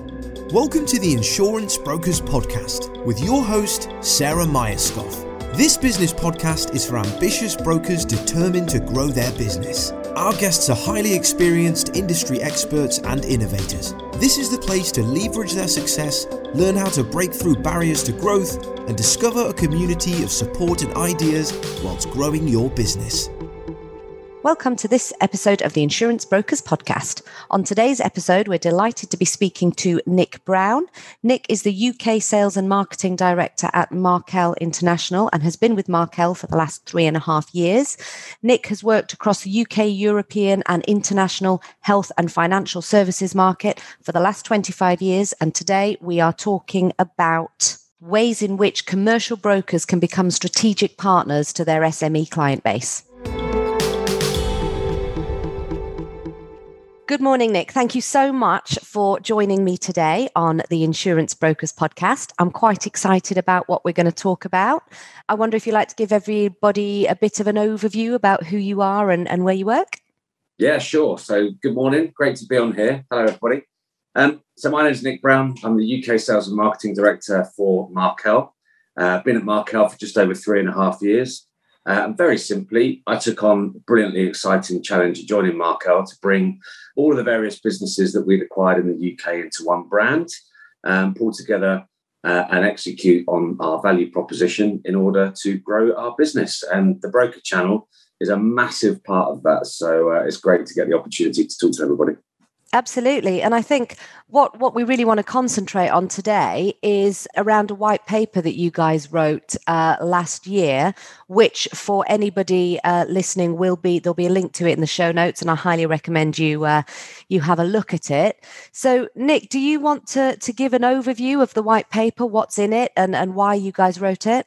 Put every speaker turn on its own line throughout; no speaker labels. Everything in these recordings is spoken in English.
Welcome to the Insurance Brokers Podcast with your host, Sarah Myerscough. This business podcast is for ambitious brokers determined to grow their business. Our guests are highly experienced industry experts and innovators. This is the place to leverage their success, learn how to break through barriers to growth, and discover a community of support and ideas whilst growing your business.
Welcome to this episode of the Insurance Brokers Podcast. On today's episode, we're delighted to be speaking to Nic Brown. Nic is the UK Sales and Marketing Director at Markel International and has been with Markel for the last three and a half years. Nic has worked across the UK, European, and international health and financial services market for the last 25 years. And today we are talking about ways in which commercial brokers can become strategic partners to their SME client base. Good morning, Nic. Thank you so much for joining me today on the Insurance Brokers podcast. I'm quite excited about what we're going to talk about. I wonder if you'd like to give everybody a bit of an overview about who you are and, and where you work?
Yeah, sure. So, good morning. Great to be on here. Hello, everybody. Um, so, my name is Nic Brown. I'm the UK Sales and Marketing Director for Markel. Uh, been at Markel for just over three and a half years. Uh, and very simply, I took on a brilliantly exciting challenge of joining Markel to bring all of the various businesses that we'd acquired in the UK into one brand, um, pull together uh, and execute on our value proposition in order to grow our business. And the broker channel is a massive part of that. So uh, it's great to get the opportunity to talk to everybody.
Absolutely. And I think what, what we really want to concentrate on today is around a white paper that you guys wrote uh, last year, which for anybody uh, listening will be, there'll be a link to it in the show notes. And I highly recommend you, uh, you have a look at it. So Nic, do you want to, to give an overview of the white paper, what's in it and, and why you guys wrote it?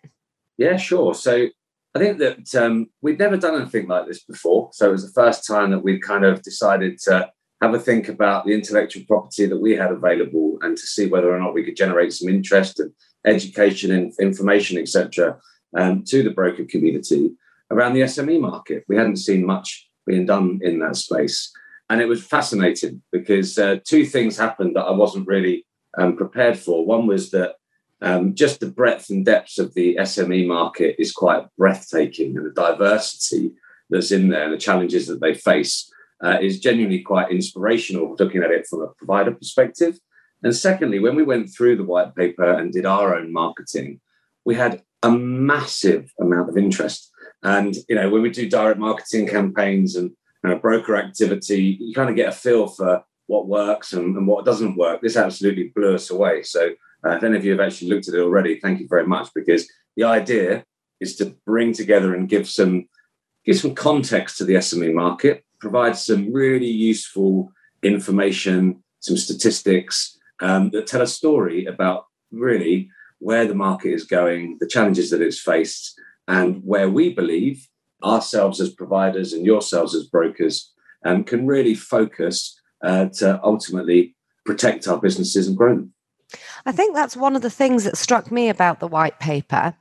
Yeah, sure. So I think that um, we'd never done anything like this before. So it was the first time that we'd kind of decided to have a think about the intellectual property that we had available and to see whether or not we could generate some interest and education and information, etc., um, to the broker community around the SME market. We hadn't seen much being done in that space. And it was fascinating because uh, two things happened that I wasn't really um, prepared for. One was that um, just the breadth and depth of the SME market is quite breathtaking, and the diversity that's in there, and the challenges that they face uh, is genuinely quite inspirational looking at it from a provider perspective. And secondly, when we went through the white paper and did our own marketing, we had a massive amount of interest. And you know, when we do direct marketing campaigns and uh, broker activity, you kind of get a feel for what works and, and, what doesn't work. This absolutely blew us away. So, uh, if any of you have actually looked at it already, thank you very much because the idea is to bring together and give some give some context to the SME market, provides some really useful information, some statistics um, that tell a story about really where the market is going, the challenges that it's faced, and where we believe ourselves as providers and yourselves as brokers um, can really focus uh, to ultimately protect our businesses and grow them.
I think that's one of the things that struck me about the white paper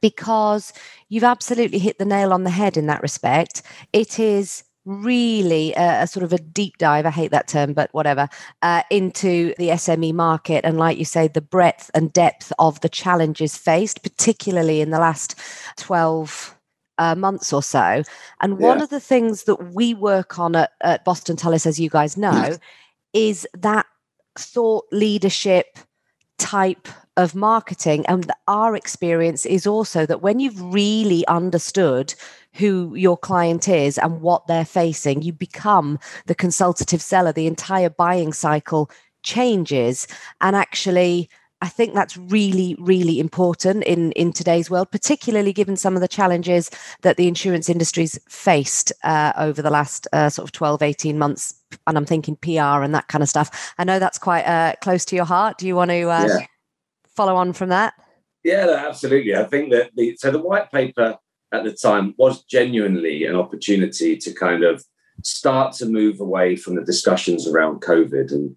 because you've absolutely hit the nail on the head in that respect. It is really a, a, sort of a deep dive i hate that term but whatever uh, into the sme market. And like you say the breadth and depth of the challenges faced particularly in the last 12 uh, months or so. And one of the things that we work on at, at boston tullis as you guys know is that thought leadership type of marketing. And our experience is also that when you've really understood who your client is and what they're facing you become the consultative seller the entire buying cycle changes and actually I think that's really, really important in, in today's world, particularly given some of the challenges that the insurance industry's faced uh, over the last uh, sort of 12, 18 months. And I'm thinking PR and that kind of stuff. I know that's quite uh, close to your heart. Do you want to uh, yeah follow on from that?
Yeah, absolutely. I think that the so the white paper at the time was genuinely an opportunity to kind of start to move away from the discussions around COVID and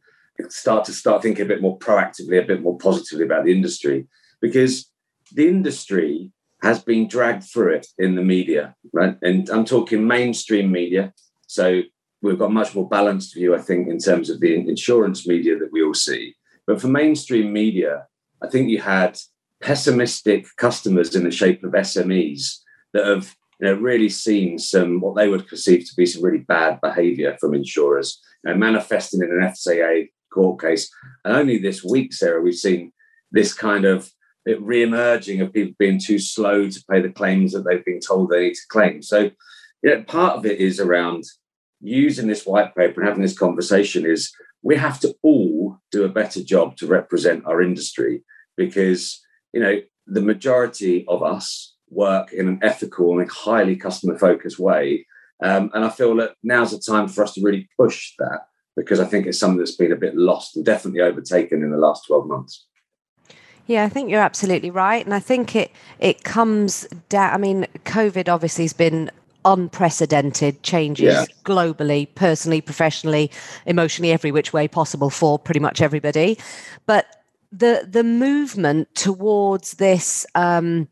start to start thinking a bit more proactively, a bit more positively about the industry, because the industry has been dragged through it in the media, right? And I'm talking mainstream media. So we've got much more balanced view, I think, in terms of the insurance media that we all see. But for mainstream media, I think you had pessimistic customers in the shape of SMEs that have you know, really seen some what they would perceive to be some really bad behaviour from insurers, you know, manifesting in an FCA court case. And only this week, Sarah, we've seen this kind of re-emerging of people being too slow to pay the claims that they've been told they need to claim. So, yeah, part of it is around using this white paper and having this conversation is we have to all do a better job to represent our industry because you know the majority of us work in an ethical and highly customer focused way um, and i feel that now's the time for us to really push that because i think it's something that's been a bit lost and definitely overtaken in the last 12 months
yeah, I think you're absolutely right, and I think it it comes down. I mean, COVID obviously has been unprecedented changes yeah. globally, personally, professionally, emotionally, every which way possible for pretty much everybody. But the the movement towards this um,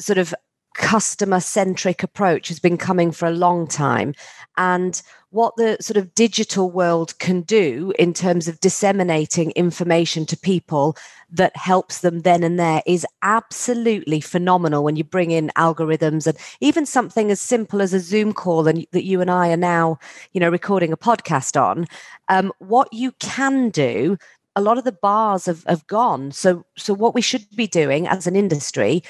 sort of customer centric approach has been coming for a long time, and what the sort of digital world can do in terms of disseminating information to people that helps them then and there is absolutely phenomenal when you bring in algorithms and even something as simple as a zoom call and that you and i are now you know recording a podcast on. Um, what you can do a lot of the bars have, have gone. So so what we should be doing as an industry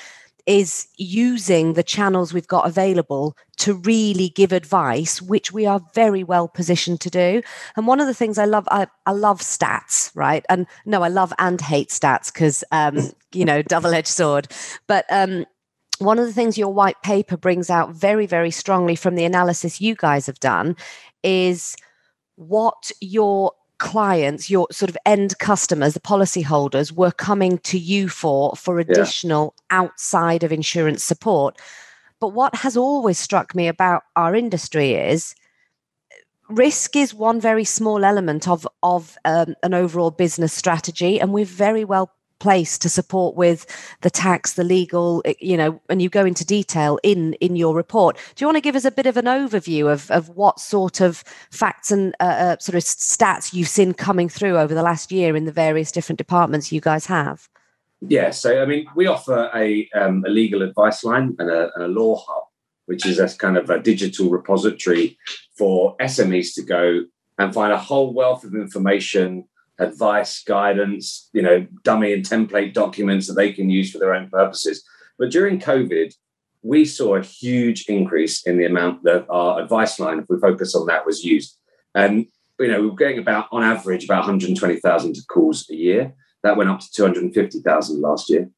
is using the channels we've got available to really give advice, which we are very well positioned to do. And one of the things I love, I, I love stats, right? And no, I love and hate stats because, um, you know, double edged sword. But um, one of the things your white paper brings out very, very strongly from the analysis you guys have done is what your clients, your sort of end customers, the policyholders were coming to you for for additional yeah. outside of insurance support. But what has always struck me about our industry is risk is one very small element of of um, an overall business strategy, and we're very well place to support with the tax the legal eh, you know and you go into detail in in your report. Do you want to give us a bit of an overview of of what sort of facts and uh, uh, sort of stats you've seen coming through over the last year in the various different departments you guys have?
Yeah so i mean we offer a, um, a legal advice line and a, and a law hub which is a kind of a digital repository for smes to go and find a whole wealth of information advice, guidance, you know, dummy and template documents that they can use for their own purposes. But during COVID, we saw a huge increase in the amount that our advice line, if we focus on that, was used. And you know, we were getting about on average about 120,000 calls a year. That went up to 250,000 last year.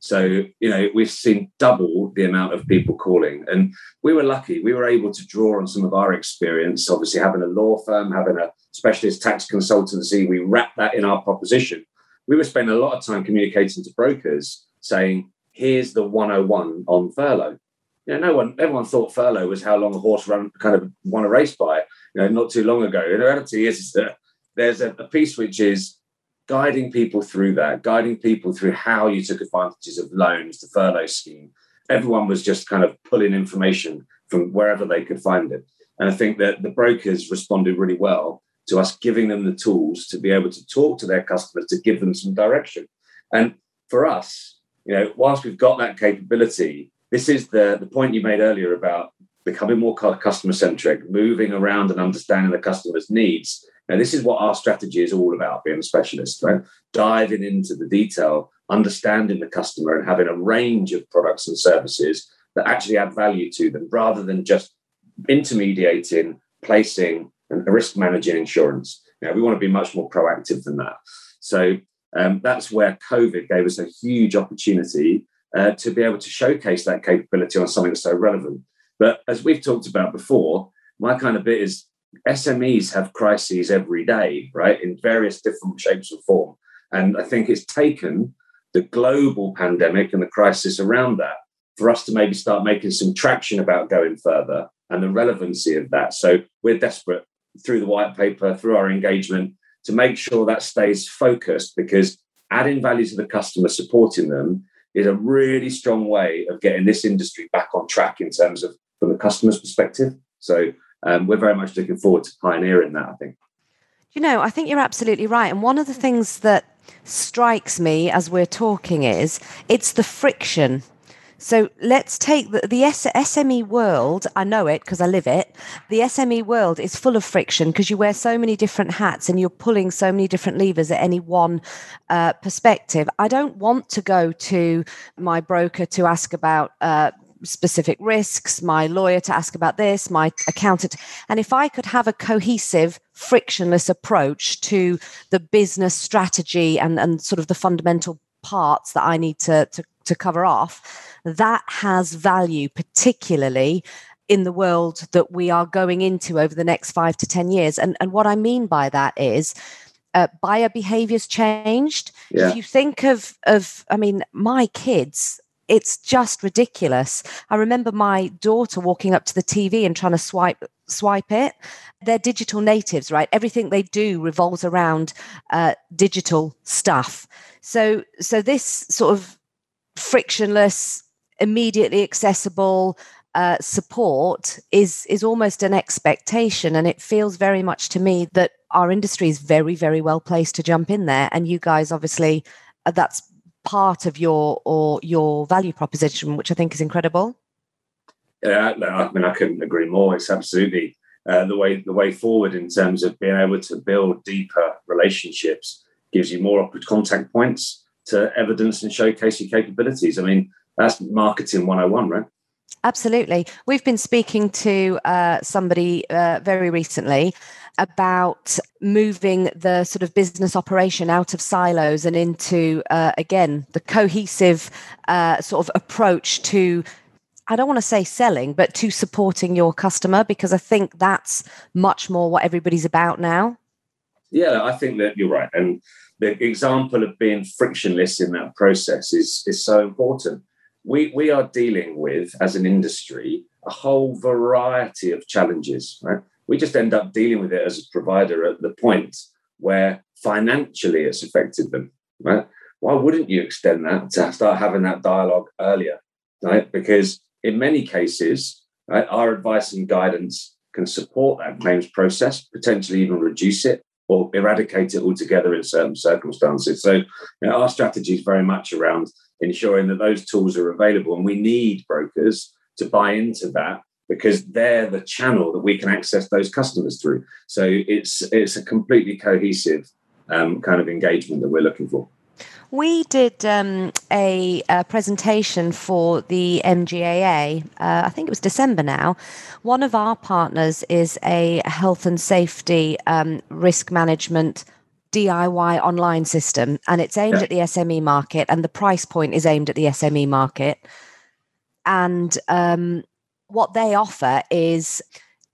So, you know, we've seen double the amount of people calling. And we were lucky. We were able to draw on some of our experience, obviously having a law firm, having a specialist tax consultancy. We wrapped that in our proposition. We were spending a lot of time communicating to brokers saying, here's the 101 on furlough. You know, no one, everyone thought furlough was how long a horse run kind of won a race by, you know, not too long ago. The reality is that uh, there's a, a piece which is guiding people through that, guiding people through how you took advantages of loans, the furlough scheme. Everyone was just kind of pulling information from wherever they could find it. And I think that the brokers responded really well to us giving them the tools to be able to talk to their customers to give them some direction. And for us, you know, whilst we've got that capability, this is the, the point you made earlier about becoming more customer centric, moving around and understanding the customer's needs now, this is what our strategy is all about being a specialist, right? Diving into the detail, understanding the customer, and having a range of products and services that actually add value to them rather than just intermediating, placing, and risk managing insurance. Now, we want to be much more proactive than that. So um, that's where COVID gave us a huge opportunity uh, to be able to showcase that capability on something so relevant. But as we've talked about before, my kind of bit is SMEs have crises every day, right, in various different shapes and form. And I think it's taken the global pandemic and the crisis around that for us to maybe start making some traction about going further and the relevancy of that. So we're desperate through the white paper, through our engagement, to make sure that stays focused because adding value to the customer, supporting them, is a really strong way of getting this industry back on track in terms of from the customer's perspective. So um, we're very much looking forward to pioneering that, I think.
You know, I think you're absolutely right. And one of the things that strikes me as we're talking is it's the friction so let's take the, the SME world. I know it because I live it. The SME world is full of friction because you wear so many different hats and you're pulling so many different levers at any one uh, perspective. I don't want to go to my broker to ask about. Uh, specific risks, my lawyer to ask about this, my accountant. And if I could have a cohesive, frictionless approach to the business strategy and, and sort of the fundamental parts that I need to, to, to cover off, that has value, particularly in the world that we are going into over the next five to 10 years. And, and what I mean by that is, uh, buyer behaviors changed. Yeah. If you think of, of, I mean, my kids, it's just ridiculous. I remember my daughter walking up to the TV and trying to swipe swipe it. They're digital natives, right? Everything they do revolves around uh, digital stuff. So, so this sort of frictionless immediately accessible uh, support is is almost an expectation, and it feels very much to me that our industry is very very well placed to jump in there. And you guys, obviously, uh, that's part of your or your value proposition, which I think is incredible.
Yeah, I mean I couldn't agree more. It's absolutely uh, the way the way forward in terms of being able to build deeper relationships gives you more contact points to evidence and showcase your capabilities. I mean, that's marketing 101, right?
Absolutely. We've been speaking to uh, somebody uh, very recently about moving the sort of business operation out of silos and into, uh, again, the cohesive uh, sort of approach to. I don't want to say selling, but to supporting your customer because I think that's much more what everybody's about now.
Yeah, I think that you're right. And the example of being frictionless in that process is, is so important we, we are dealing with, as an industry, a whole variety of challenges. Right? We just end up dealing with it as a provider at the point where financially it's affected them. Right? Why wouldn't you extend that to start having that dialogue earlier? Right? Because in many cases, right, our advice and guidance can support that claims process, potentially even reduce it or eradicate it altogether in certain circumstances. So, you know, our strategy is very much around ensuring that those tools are available. And we need brokers to buy into that because they're the channel that we can access those customers through. So it's it's a completely cohesive um, kind of engagement that we're looking for.
We did um, a, a, presentation for the MGAA. Uh, I think it was December now. One of our partners is a health and safety um, risk management DIY online system and it's aimed yeah. at the SME market and the price point is aimed at the SME market. And um, what they offer is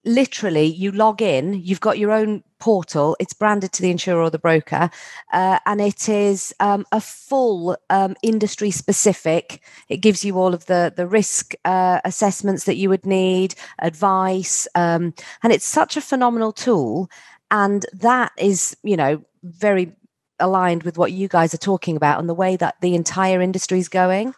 literally you log in, you've got your own portal, it's branded to the insurer or the broker, uh, and it is um, a full um, industry specific. It gives you all of the, the risk uh, assessments that you would need, advice, um, and it's such a phenomenal tool. And that is, you know, very aligned with what you guys are talking about and the way that the entire industry is going.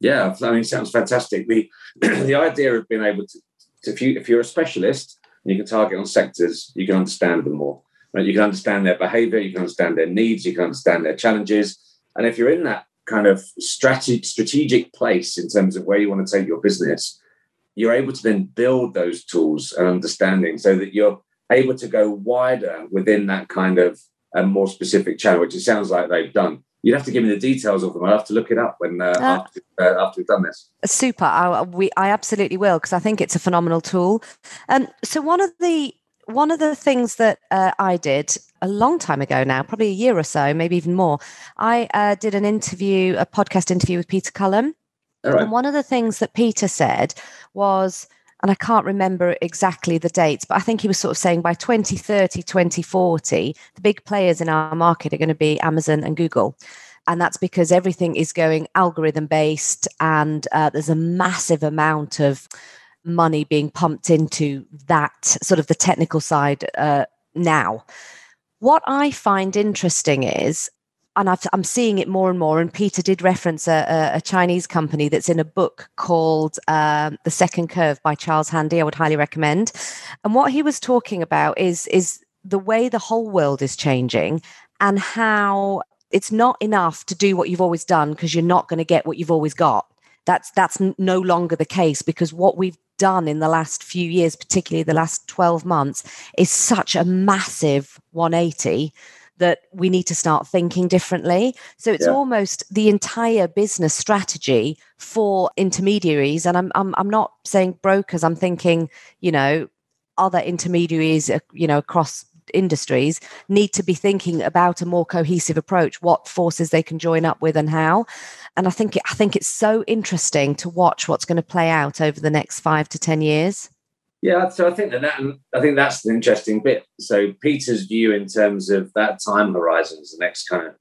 Yeah, I mean, it sounds fantastic. The the idea of being able to, to, if you if you're a specialist and you can target on sectors, you can understand them more. Right? You can understand their behavior, you can understand their needs, you can understand their challenges. And if you're in that kind of strategic strategic place in terms of where you want to take your business, you're able to then build those tools and understanding so that you're able to go wider within that kind of a more specific channel, which it sounds like they've done. You'd have to give me the details of them. I'll have to look it up when uh, uh, after, uh, after we've done this.
Super. I, we, I absolutely will because I think it's a phenomenal tool. Um, so one of the one of the things that uh, I did a long time ago now, probably a year or so, maybe even more, I uh, did an interview, a podcast interview with Peter Cullen. And one of the things that Peter said was and I can't remember exactly the dates, but I think he was sort of saying by 2030, 2040, the big players in our market are going to be Amazon and Google. And that's because everything is going algorithm based, and uh, there's a massive amount of money being pumped into that sort of the technical side uh, now. What I find interesting is and i am seeing it more and more. And Peter did reference a, a Chinese company that's in a book called um, "The Second Curve" by Charles Handy. I would highly recommend. And what he was talking about is is the way the whole world is changing and how it's not enough to do what you've always done because you're not going to get what you've always got that's that's no longer the case because what we've done in the last few years particularly the last 12 months is such a massive 180 that we need to start thinking differently. So it's yeah. almost the entire business strategy for intermediaries. And I'm, I'm i'm not saying brokers i'm thinking you know other intermediaries uh, you know across industries need to be thinking about a more cohesive approach what forces they can join up with and how. And i think i think it's so interesting to watch what's going to play out over the next 5 to 10 years
yeah so i think that, that i think that's the interesting bit so peter's view in terms of that time horizon is the next kind of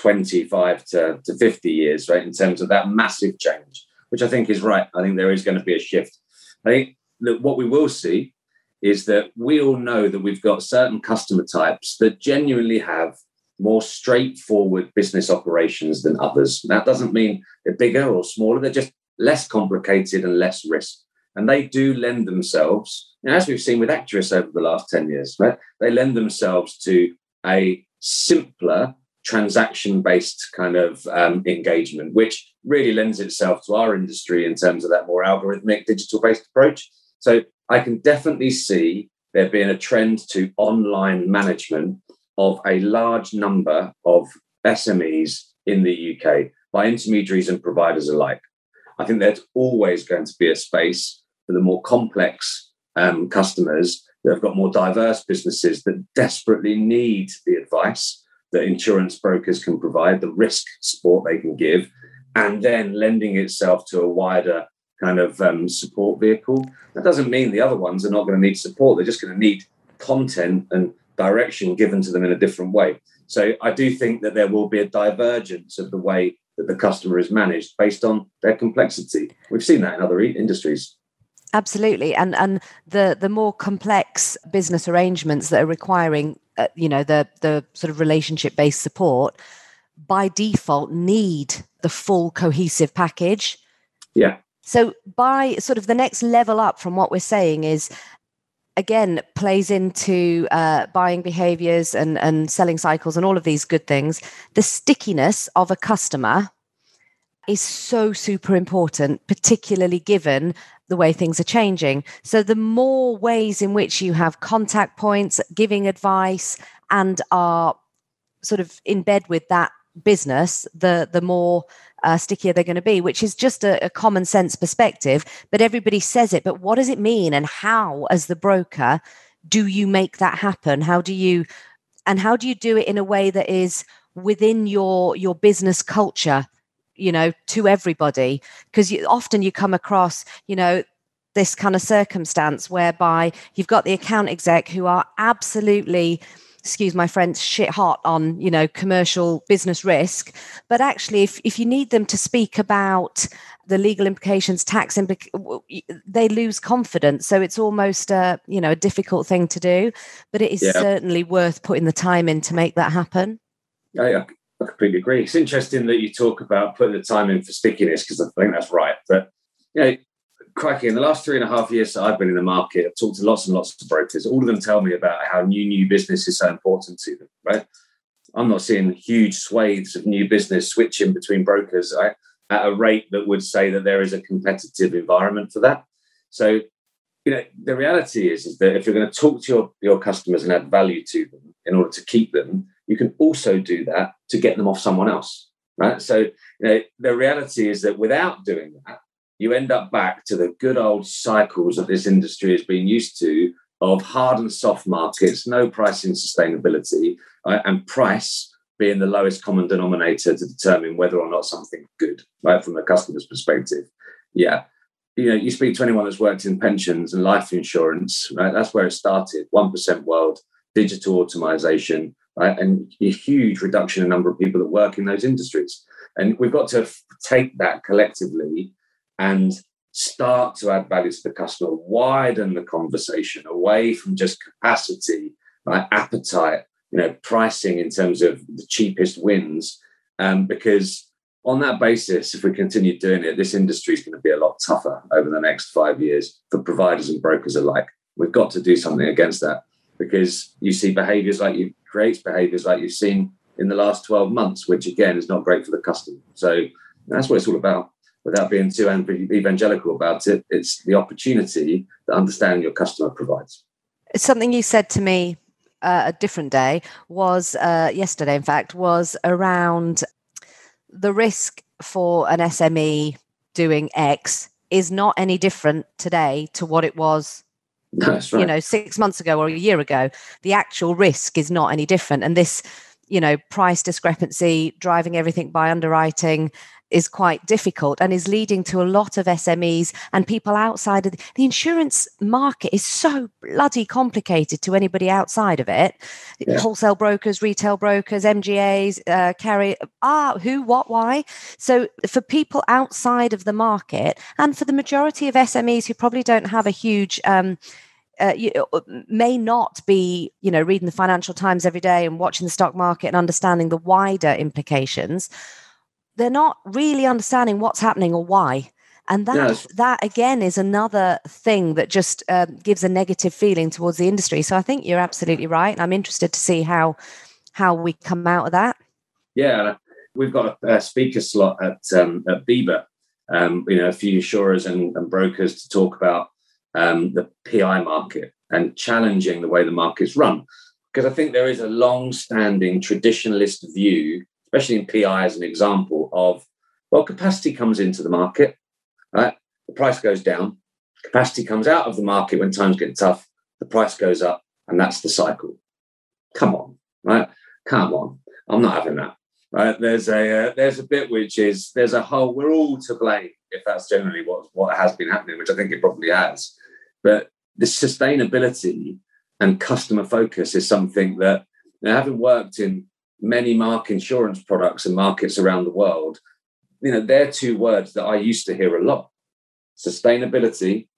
25 to, to 50 years right in terms of that massive change which i think is right i think there is going to be a shift i think that what we will see is that we all know that we've got certain customer types that genuinely have more straightforward business operations than others. That doesn't mean they're bigger or smaller, they're just less complicated and less risk. And they do lend themselves, as we've seen with Acturis over the last 10 years, right? They lend themselves to a simpler transaction based kind of um, engagement, which really lends itself to our industry in terms of that more algorithmic digital based approach. So I can definitely see there being a trend to online management of a large number of SMEs in the UK by intermediaries and providers alike. I think there's always going to be a space for the more complex um, customers that have got more diverse businesses that desperately need the advice that insurance brokers can provide, the risk support they can give, and then lending itself to a wider kind of um, support vehicle. That doesn't mean the other ones are not going to need support. They're just going to need content and direction given to them in a different way. So I do think that there will be a divergence of the way that the customer is managed based on their complexity. We've seen that in other industries.
Absolutely, and and the the more complex business arrangements that are requiring, uh, you know, the the sort of relationship based support, by default need the full cohesive package.
Yeah.
So, by sort of the next level up from what we're saying is again plays into uh, buying behaviors and, and selling cycles and all of these good things. The stickiness of a customer is so super important, particularly given the way things are changing. So, the more ways in which you have contact points, giving advice, and are sort of in bed with that business, the the more uh, stickier they're going to be, which is just a, a common sense perspective. But everybody says it. But what does it mean? And how, as the broker, do you make that happen? How do you, and how do you do it in a way that is within your your business culture? You know, to everybody, because often you come across, you know, this kind of circumstance whereby you've got the account exec who are absolutely excuse my friends shit hot on, you know, commercial business risk. But actually, if, if you need them to speak about the legal implications, tax implications, they lose confidence. So it's almost a, you know, a difficult thing to do, but it is yeah. certainly worth putting the time in to make that happen.
Yeah, I completely agree. It's interesting that you talk about putting the time in for stickiness because I think that's right. But you know, crikey, in the last three and a half years that I've been in the market, I've talked to lots and lots of brokers. All of them tell me about how new new business is so important to them. Right? I'm not seeing huge swathes of new business switching between brokers right, at a rate that would say that there is a competitive environment for that. So, you know, the reality is, is that if you're going to talk to your, your customers and add value to them in order to keep them, you can also do that to get them off someone else. Right. So, you know, the reality is that without doing that, you end up back to the good old cycles that this industry has been used to of hard and soft markets, no pricing sustainability, uh, and price being the lowest common denominator to determine whether or not something's good, right, from the customer's perspective. Yeah. You know, you speak to anyone that's worked in pensions and life insurance, right? That's where it started. 1% world, digital automation, right? And a huge reduction in the number of people that work in those industries. And we've got to take that collectively and start to add value to the customer, widen the conversation away from just capacity, right, appetite, you know, pricing in terms of the cheapest wins. Um, because on that basis, if we continue doing it, this industry is going to be a lot tougher over the next five years for providers and brokers alike. We've got to do something against that because you see behaviors like you create behaviors like you've seen in the last 12 months, which again is not great for the customer. So that's what it's all about. Without being too evangelical about it, it's the opportunity that understanding your customer provides.
Something you said to me uh, a different day was uh, yesterday, in fact, was around the risk for an SME doing X is not any different today to what it was
That's right.
you know six months ago or a year ago the actual risk is not any different and this you know price discrepancy driving everything by underwriting is quite difficult and is leading to a lot of SMEs and people outside of the, the, insurance market is so bloody complicated to anybody outside of it. Yeah. Wholesale brokers, retail brokers, MGAs, uh, carry ah who, what, why. So for people outside of the market and for the majority of SMEs who probably don't have a huge um, uh, you, uh, may not be, you know, reading the Financial Times every day and watching the stock market and understanding the wider implications. They're not really understanding what's happening or why. And that yes. that again is another thing that just uh, gives a negative feeling towards the industry. So I think you're absolutely right. And I'm interested to see how how we come out of that.
Yeah, we've got a, a speaker slot at um, at BIBA. Um, you know, a few insurers and, and brokers to talk about um, the PI market and challenging the way the market's run. Because I think there is a long standing traditionalist view, especially in PI as an example, of well, capacity comes into the market, right? The price goes down. Capacity comes out of the market when times get tough. The price goes up, and that's the cycle. Come on, right? Come on. I'm not having that. Right? There's a uh, there's a bit which is there's a whole we're all to blame if that's generally what what has been happening, which I think it probably has. But the sustainability and customer focus is something that, you know, having worked in many mark insurance products and markets around the world, you know, they're two words that I used to hear a lot. Sustainability,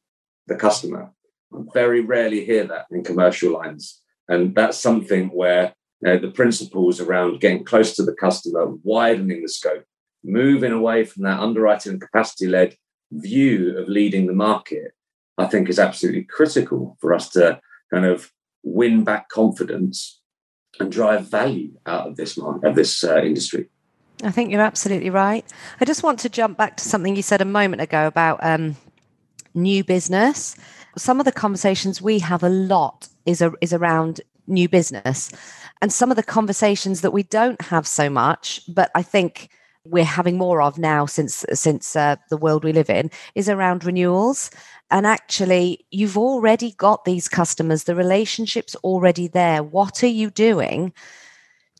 the customer. I very rarely hear that in commercial lines. And that's something where you know, the principles around getting close to the customer, widening the scope, moving away from that underwriting and capacity led view of leading the market I think is absolutely critical for us to kind of win back confidence and drive value out of this market, of this uh, industry.
I think you're absolutely right. I just want to jump back to something you said a moment ago about um, new business. Some of the conversations we have a lot is a, is around new business, and some of the conversations that we don't have so much, but I think we're having more of now since since uh, the world we live in is around renewals. And actually you've already got these customers the relationship's already there. What are you doing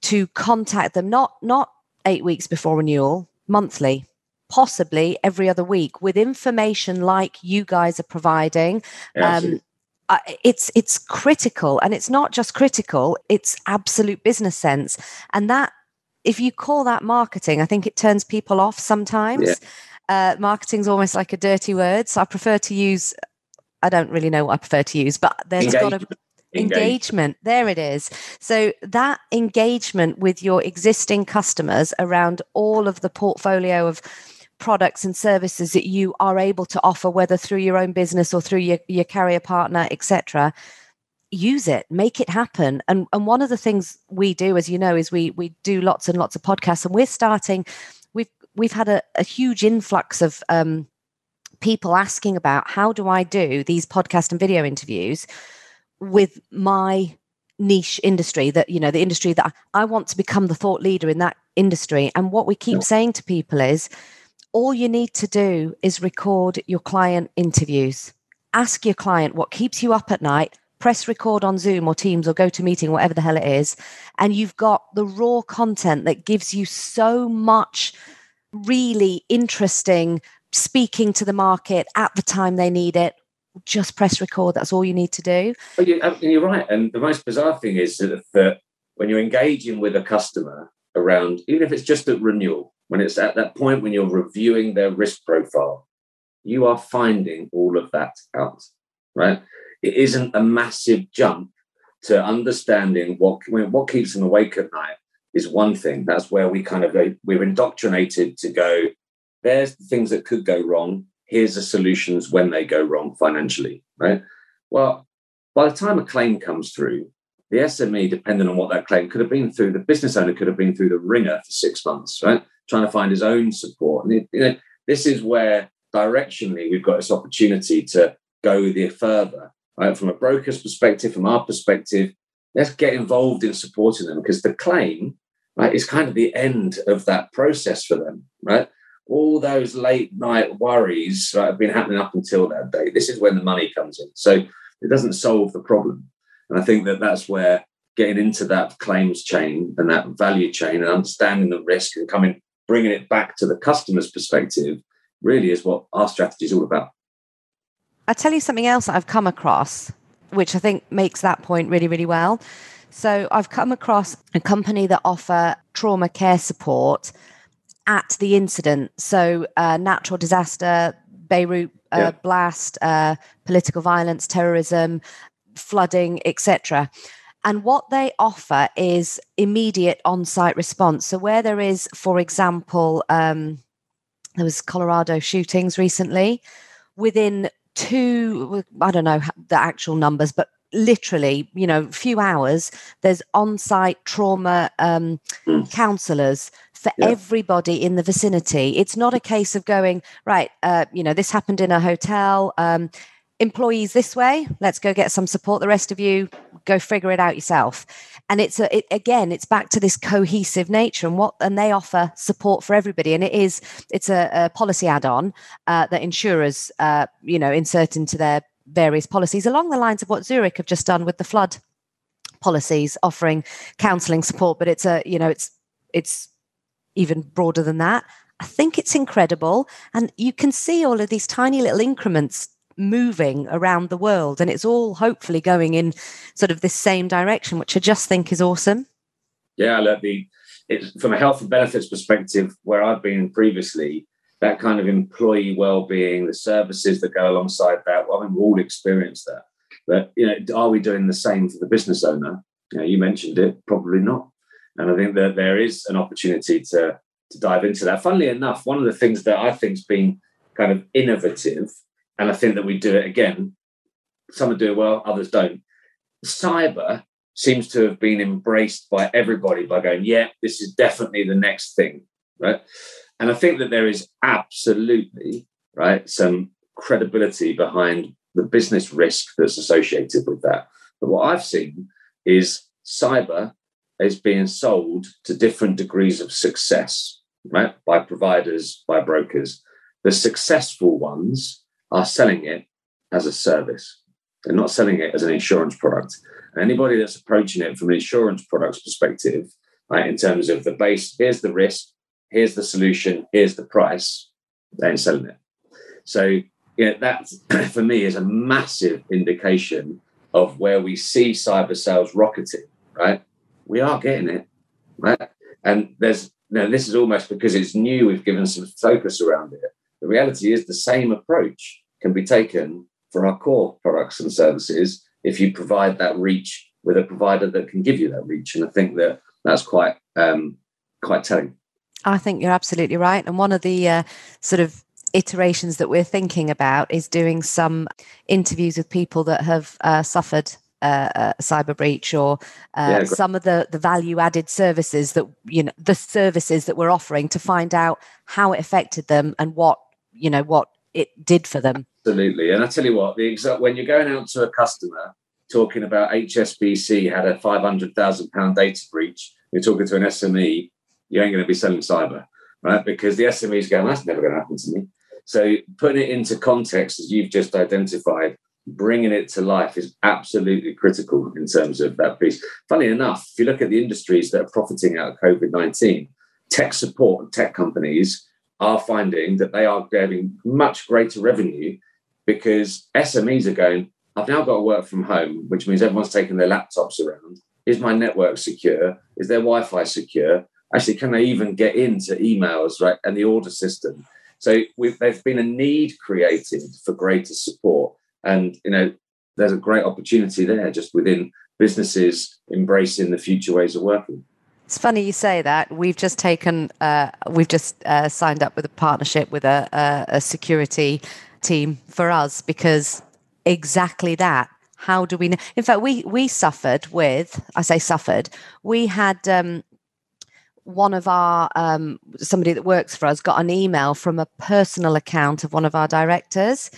to contact them? Not not 8 weeks before renewal monthly possibly every other week with information like you guys are providing. Um, it's it's critical. And it's not just critical it's absolute business sense. And that if you call that marketing i think it turns people off sometimes yeah uh, marketing's almost like a dirty word. So I prefer to use, I don't really know what I prefer to use, but there's engagement. got a engagement. There it is. So that engagement with your existing customers around all of the portfolio of products and services that you are able to offer, whether through your own business or through your, your carrier partner, etc use it make it happen. And and one of the things we do as you know is we we do lots and lots of podcasts and we're starting we've we've had a, a huge influx of um, people asking about how do I do these podcast and video interviews with my niche industry that you know the industry that I, I want to become the thought leader in that industry. And what we keep yeah. saying to people is all you need to do is record your client interviews. Ask your client what keeps you up at night press record on zoom or teams or go to meeting whatever the hell it is and you've got the raw content that gives you so much really interesting speaking to the market at the time they need it. Just press record that's all you need to do.
You, uh, are right and the most bizarre thing is that, that when you're engaging with a customer around even if it's just at renewal when it's at that point when you're reviewing their risk profile you are finding all of that out right it isn't a massive jump to understanding what what keeps them awake at night is one thing. That's where we kind of go, we're indoctrinated to go, there's the things that could go wrong. Here's the solutions when they go wrong financially, right? Well, by the time a claim comes through, the SME, depending on what that claim could have been through, the business owner could have been through the ringer for six months, right? Trying to find his own support. And it, you know, this is where directionally we've got this opportunity to go the further, right? From a broker's perspective, from our perspective, let's get involved in supporting them because the claim, right, is kind of the end of that process for them, right? All those late night worries right, have been happening up until that day. This is when the money comes in. So it doesn't solve the problem. And I think that that's where getting into that claims chain and that value chain and understanding the risk and coming, bringing it back to the customer's perspective really is what our strategy is all about.
I'll tell you something else that I've come across, which I think makes that point really, really well. So I've come across a company that offer trauma care support at the incident. So uh, natural disaster, Beirut uh, yeah. blast, uh, political violence, terrorism, flooding, etc. And what they offer is immediate on site response. So, where there is, for example, um, there was Colorado shootings recently, within two, I don't know the actual numbers, but literally, you know, few hours, there's on site trauma um, mm. counselors for yeah. everybody in the vicinity. It's not a case of going, right, uh, you know, this happened in a hotel. Um, employees this way let's go get some support the rest of you go figure it out yourself. And it's a it, again it's back to this cohesive nature and what and they offer support for everybody. And it is it's a, a policy add-on uh, that insurers uh, you know insert into their various policies along the lines of what zurich have just done with the flood policies offering counseling support. But it's a you know it's it's even broader than that. I think it's incredible. And you can see all of these tiny little increments moving around the world and it's all hopefully going in sort of this same direction which i just think is awesome.
Yeah look the it's from a health and benefits perspective where i've been previously that kind of employee well-being the services that go alongside that well, i mean we all experienced that. But you know are we doing the same for the business owner? You, know, you mentioned it probably not. And i think that there is an opportunity to to dive into that. Funnily enough one of the things that i think's been kind of innovative and I think that we do it again. Some do it well, others don't. Cyber seems to have been embraced by everybody by going, yeah, this is definitely the next thing, right? And I think that there is absolutely, right, some credibility behind the business risk that's associated with that. But what I've seen is cyber is being sold to different degrees of success, right, by providers, by brokers. The successful ones are selling it as a service. They're not selling it as an insurance product. And anybody that's approaching it from an insurance product's perspective, right, in terms of the base, here's the risk, here's the solution, here's the price, they ain't selling it. So yeah, that for me is a massive indication of where we see cyber sales rocketing, right? We are getting it, right? And there's now this is almost because it's new, we've given some focus around it. The reality is the same approach can be taken for our core products and services if you provide that reach with a provider that can give you that reach. And I think that that's quite um, quite telling.
I think you're absolutely right. And one of the uh, sort of iterations that we're thinking about is doing some interviews with people that have uh, suffered uh, a cyber breach or uh, yeah, some of the the value added services that you know the services that we're offering to find out how it affected them and what you know what it did for them.
Absolutely, and I tell you what, the exact when you're going out to a customer talking about HSBC had a five hundred thousand pound data breach, you're talking to an SME, you ain't going to be selling cyber, right? Because the SME is going, that's never going to happen to me. So putting it into context, as you've just identified, bringing it to life is absolutely critical in terms of that piece. Funny enough, if you look at the industries that are profiting out of COVID 19, tech support and tech companies are finding that they are getting much greater revenue because SMEs are going, I've now got to work from home, which means everyone's taking their laptops around. Is my network secure? Is their Wi Fi secure? Actually, can they even get into emails, right? And the order system. So there's been a need created for greater support. And, you know, there's a great opportunity there just within businesses embracing the future ways of working.
It's funny you say that. We've just taken, uh, we've just uh, signed up with a partnership with a, a, a security team for us because exactly that how do we know? In fact, we we suffered with. I say suffered. We had um, one of our um, somebody that works for us got an email from a personal account of one of our directors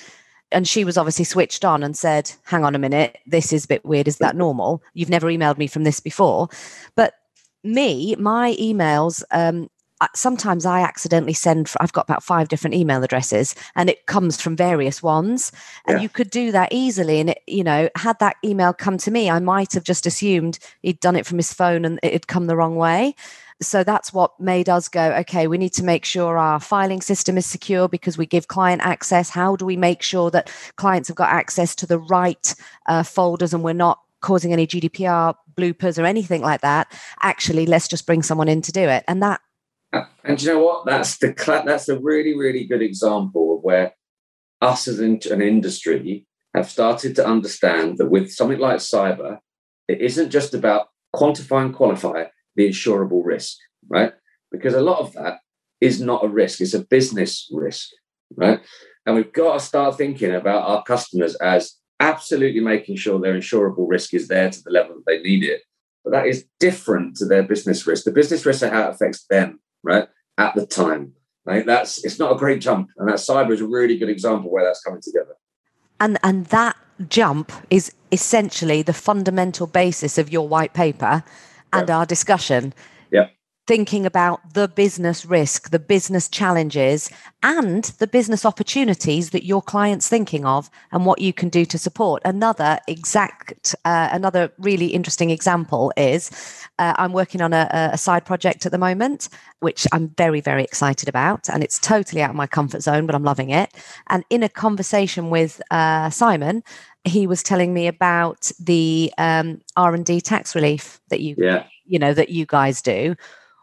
and she was obviously switched on and said hang on a minute this is a bit weird is that normal you've never emailed me from this before but me my emails um, sometimes I accidentally send, I've got about five different email addresses and it comes from various ones. And yeah. you could do that easily. And, it, you know, had that email come to me, I might have just assumed he'd done it from his phone and it had come the wrong way so that's what made us go okay we need to make sure our filing system is secure because we give client access how do we make sure that clients have got access to the right uh, folders and we're not causing any gdpr bloopers or anything like that actually let's just bring someone in to do it and that
uh, and you know what that's the that's a really really good example of where us as an industry have started to understand that with something like cyber it isn't just about quantify and qualify the insurable risk, right? Because a lot of that is not a risk, it's a business risk, right? And we've got to start thinking about our customers as absolutely making sure their insurable risk is there to the level that they need it. But that is different to their business risk. The business risk is how it affects them, right? At the time. Right? That's it's not a great jump. And that cyber is a really good example where that's coming together.
And and that jump is essentially the fundamental basis of your white paper and our discussion.
Yeah.
Thinking about the business risk, the business challenges, and the business opportunities that your client's thinking of, and what you can do to support. Another exact, uh, another really interesting example is uh, I'm working on a, a side project at the moment, which I'm very, very excited about, and it's totally out of my comfort zone, but I'm loving it. And in a conversation with uh, Simon, he was telling me about the um, r&d tax relief that you
yeah.
you know that you guys do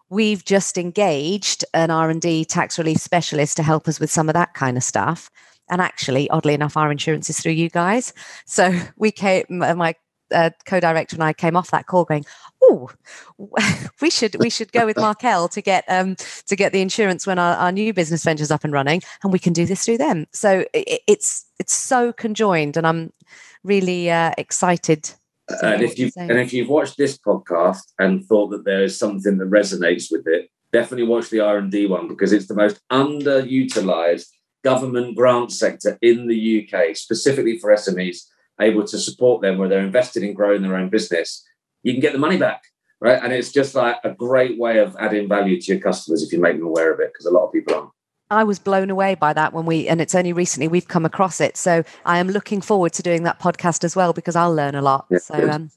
we've just engaged an r&d tax relief specialist to help us with some of that kind of stuff and actually oddly enough our insurance is through you guys so we came my uh, co-director and I came off that call going, "Oh, we should we should go with Markel to get um to get the insurance when our, our new business ventures up and running, and we can do this through them." So it, it's it's so conjoined, and I'm really uh, excited.
And if you and if you've watched this podcast and thought that there is something that resonates with it, definitely watch the R and D one because it's the most underutilized government grant sector in the UK, specifically for SMEs, able to support them where they're invested in growing their own business. You can get the money back, right? And it's just like a great way of adding value to your customers if you make them aware of it, because a lot of people aren't.
I was blown away by that when we, and it's only recently we've come across it. So I am looking forward to doing that podcast as well because I'll learn a lot. Yeah, so um,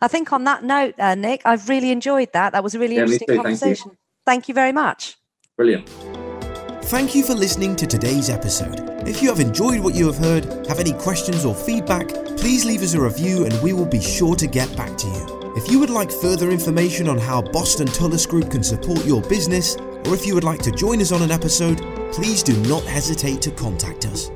I think on that note, uh, Nic, I've really enjoyed that. That was a really yeah, interesting conversation. Thank you. Thank you very much.
Brilliant.
Thank you for listening to today's episode. If you have enjoyed what you have heard, have any questions or feedback, please leave us a review and we will be sure to get back to you. If you would like further information on how Boston Tullis Group can support your business, or if you would like to join us on an episode, please do not hesitate to contact us.